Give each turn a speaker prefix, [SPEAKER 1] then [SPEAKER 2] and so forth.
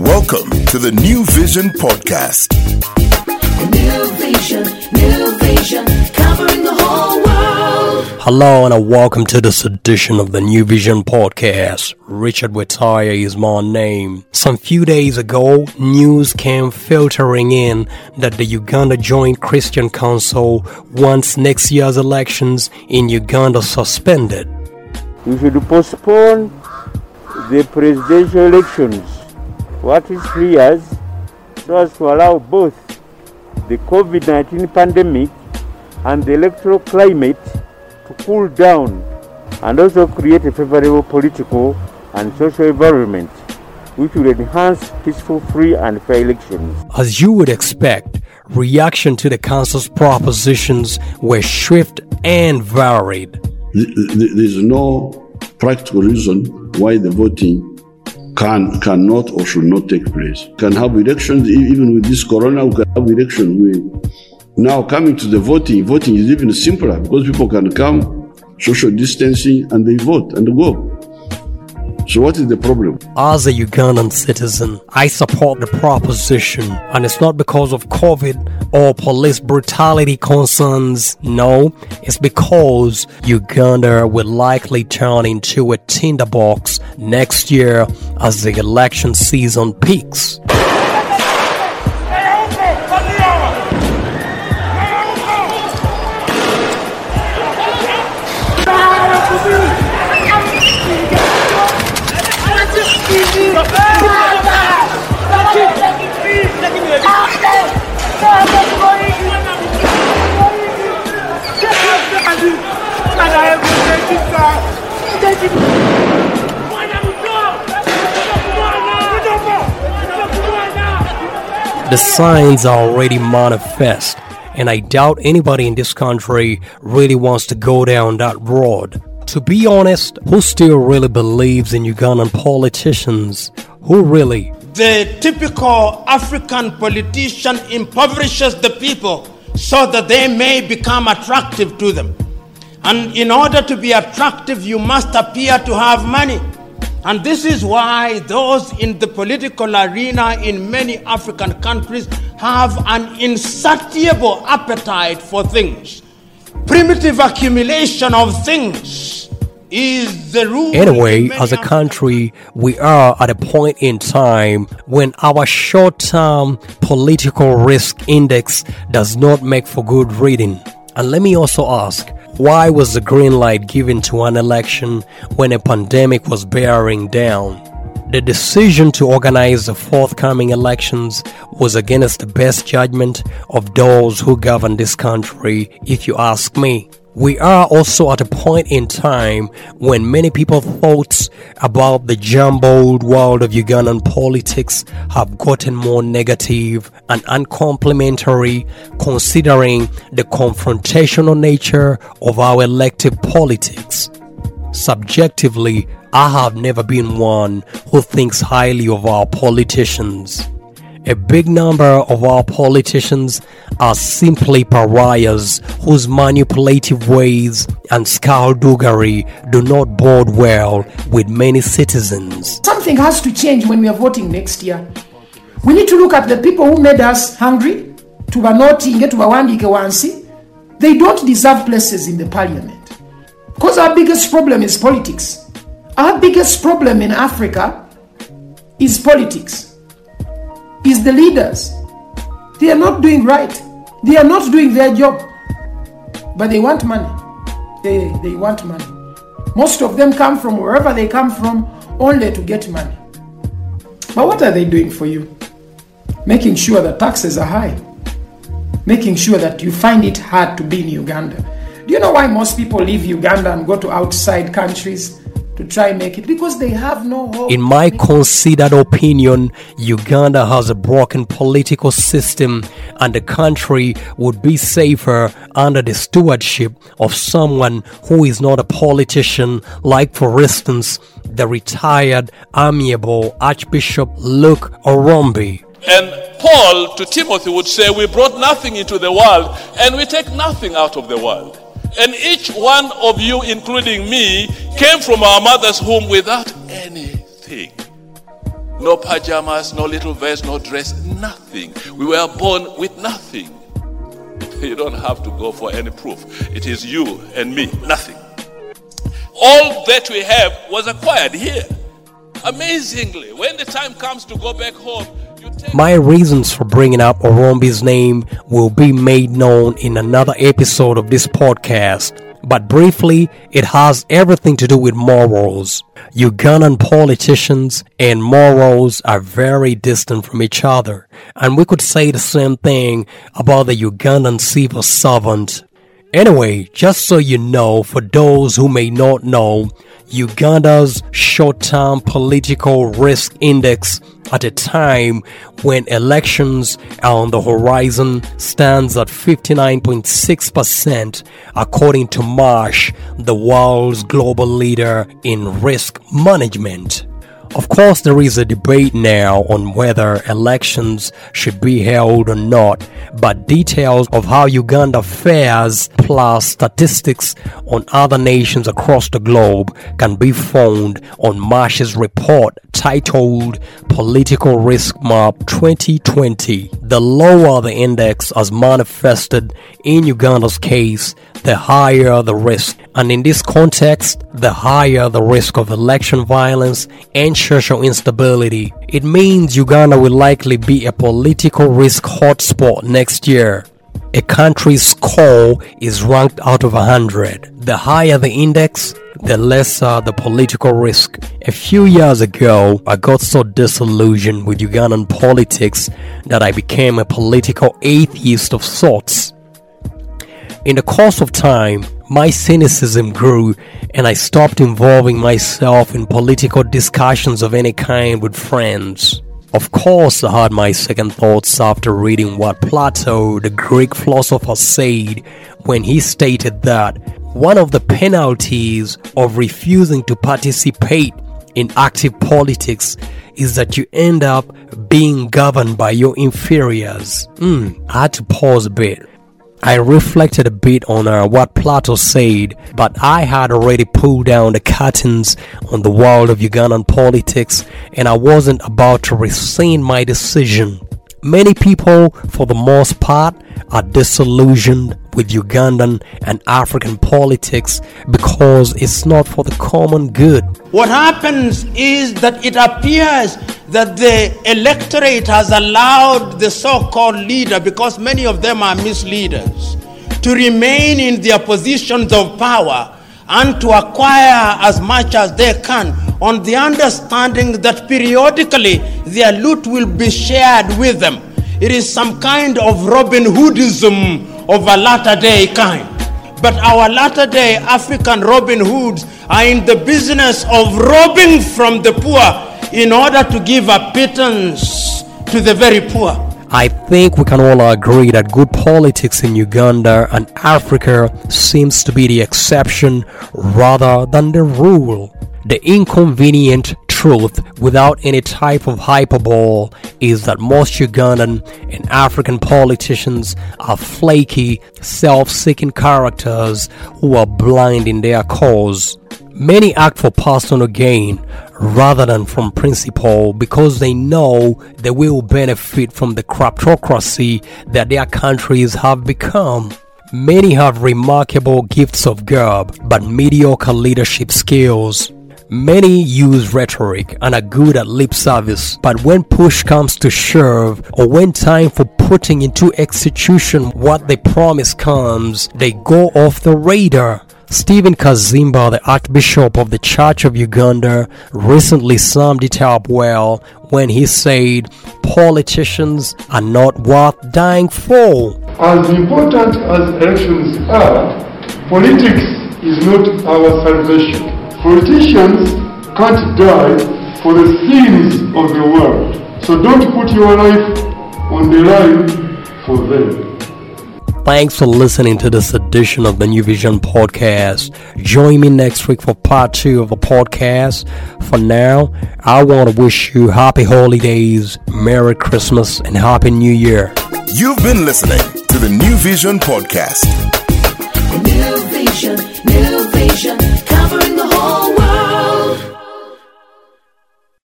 [SPEAKER 1] Welcome to the New Vision Podcast.
[SPEAKER 2] New vision, new vision, covering the whole world.
[SPEAKER 3] Hello and welcome to this edition of the New Vision Podcast. Richard Wetaya is my name. Some few days ago, news came filtering in that the Uganda Joint Christian Council wants next year's elections in Uganda suspended.
[SPEAKER 4] We should postpone the presidential elections. What is three years so as to allow both the COVID 19 pandemic and the electoral climate to cool down and also create a favorable political and social environment which will enhance peaceful, free, and fair elections.
[SPEAKER 3] As you would expect, reaction to the council's propositions were swift and varied.
[SPEAKER 5] Th- th- There's no practical reason why the voting can cannot or should not take place. Can have elections even with this corona. We can have elections. We now coming to the voting. Voting is even simpler because people can come, social distancing, and they vote and go. So what is the problem?
[SPEAKER 3] As a Ugandan citizen, I support the proposition, and it's not because of COVID or police brutality concerns. No, it's because Uganda will likely turn into a tinderbox next year as the election season peaks. The signs are already manifest, and I doubt anybody in this country really wants to go down that road. To be honest, who still really believes in Ugandan politicians? Who really?
[SPEAKER 6] the typical African politician impoverishes the people so that they may become attractive to them. And in order to be attractive, you must appear to have money. And this is why those in the political arena in many African countries have an insatiable appetite for things. Primitive accumulation of things is the rule.
[SPEAKER 3] Anyway, as a country, we are at a point in time when our short term political risk index does not make for good reading. And let me also ask why was the green light given to an election when a pandemic was bearing down? The decision to organize the forthcoming elections was against the best judgment of those who govern this country, if you ask me. We are also at a point in time when many people's thoughts about the jumbled world of Ugandan politics have gotten more negative and uncomplimentary considering the confrontational nature of our elective politics. Subjectively, I have never been one who thinks highly of our politicians. A big number of our politicians are simply pariahs whose manipulative ways and skullduggery do not bode well with many citizens.
[SPEAKER 7] Something has to change when we are voting next year. We need to look at the people who made us hungry. They don't deserve places in the parliament. Because our biggest problem is politics. Our biggest problem in Africa is politics, is the leaders. They are not doing right. They are not doing their job. But they want money. They, they want money. Most of them come from wherever they come from only to get money. But what are they doing for you? Making sure that taxes are high. Making sure that you find it hard to be in Uganda. Do you know why most people leave Uganda and go to outside countries to try make it? Because they have no hope.
[SPEAKER 3] In my considered opinion, Uganda has a broken political system and the country would be safer under the stewardship of someone who is not a politician, like, for instance, the retired, amiable Archbishop Luke Orombi.
[SPEAKER 8] And Paul to Timothy would say, We brought nothing into the world, and we take nothing out of the world. And each one of you, including me, came from our mother's womb without anything. No pajamas, no little vest, no dress, nothing. We were born with nothing. You don't have to go for any proof. It is you and me, nothing. All that we have was acquired here. Amazingly, when the time comes to go back home,
[SPEAKER 3] My reasons for bringing up Orombi's name will be made known in another episode of this podcast. But briefly, it has everything to do with morals. Ugandan politicians and morals are very distant from each other. And we could say the same thing about the Ugandan civil servant. Anyway, just so you know, for those who may not know, Uganda's short term political risk index at a time when elections are on the horizon stands at 59.6%, according to Marsh, the world's global leader in risk management. Of course, there is a debate now on whether elections should be held or not, but details of how Uganda fares plus statistics on other nations across the globe can be found on Marsh's report titled Political Risk Map 2020. The lower the index as manifested in Uganda's case, the higher the risk. And in this context, the higher the risk of election violence and social instability. It means Uganda will likely be a political risk hotspot next year. A country's score is ranked out of 100. The higher the index, the lesser the political risk. A few years ago, I got so disillusioned with Ugandan politics that I became a political atheist of sorts. In the course of time, my cynicism grew and I stopped involving myself in political discussions of any kind with friends. Of course, I had my second thoughts after reading what Plato, the Greek philosopher, said when he stated that one of the penalties of refusing to participate in active politics is that you end up being governed by your inferiors. Hmm, I had to pause a bit. I reflected a bit on uh, what Plato said, but I had already pulled down the curtains on the world of Ugandan politics and I wasn't about to rescind my decision. Many people, for the most part, are disillusioned with Ugandan and African politics because it's not for the common good.
[SPEAKER 6] What happens is that it appears that the electorate has allowed the so called leader, because many of them are misleaders, to remain in their positions of power and to acquire as much as they can on the understanding that periodically their loot will be shared with them. It is some kind of Robin Hoodism of a latter day kind. But our latter day African Robin Hoods are in the business of robbing from the poor in order to give a pittance to the very poor.
[SPEAKER 3] I think we can all agree that good politics in Uganda and Africa seems to be the exception rather than the rule. The inconvenient truth, without any type of hyperbole, is that most Ugandan and African politicians are flaky, self seeking characters who are blind in their cause. Many act for personal gain rather than from principle because they know they will benefit from the kleptocracy that their countries have become. Many have remarkable gifts of gab but mediocre leadership skills. Many use rhetoric and are good at lip service, but when push comes to shove or when time for putting into execution what they promise comes, they go off the radar. Stephen Kazimba, the Archbishop of the Church of Uganda, recently summed it up well when he said, Politicians are not worth dying for.
[SPEAKER 9] As important as elections are, politics is not our salvation. Politicians can't die for the sins of the world. So don't put your life on the line for them.
[SPEAKER 3] Thanks for listening to this edition of the New Vision podcast. Join me next week for part two of the podcast. For now, I want to wish you happy holidays, Merry Christmas, and Happy New Year.
[SPEAKER 1] You've been listening to the New Vision Podcast.
[SPEAKER 2] New vision, new vision,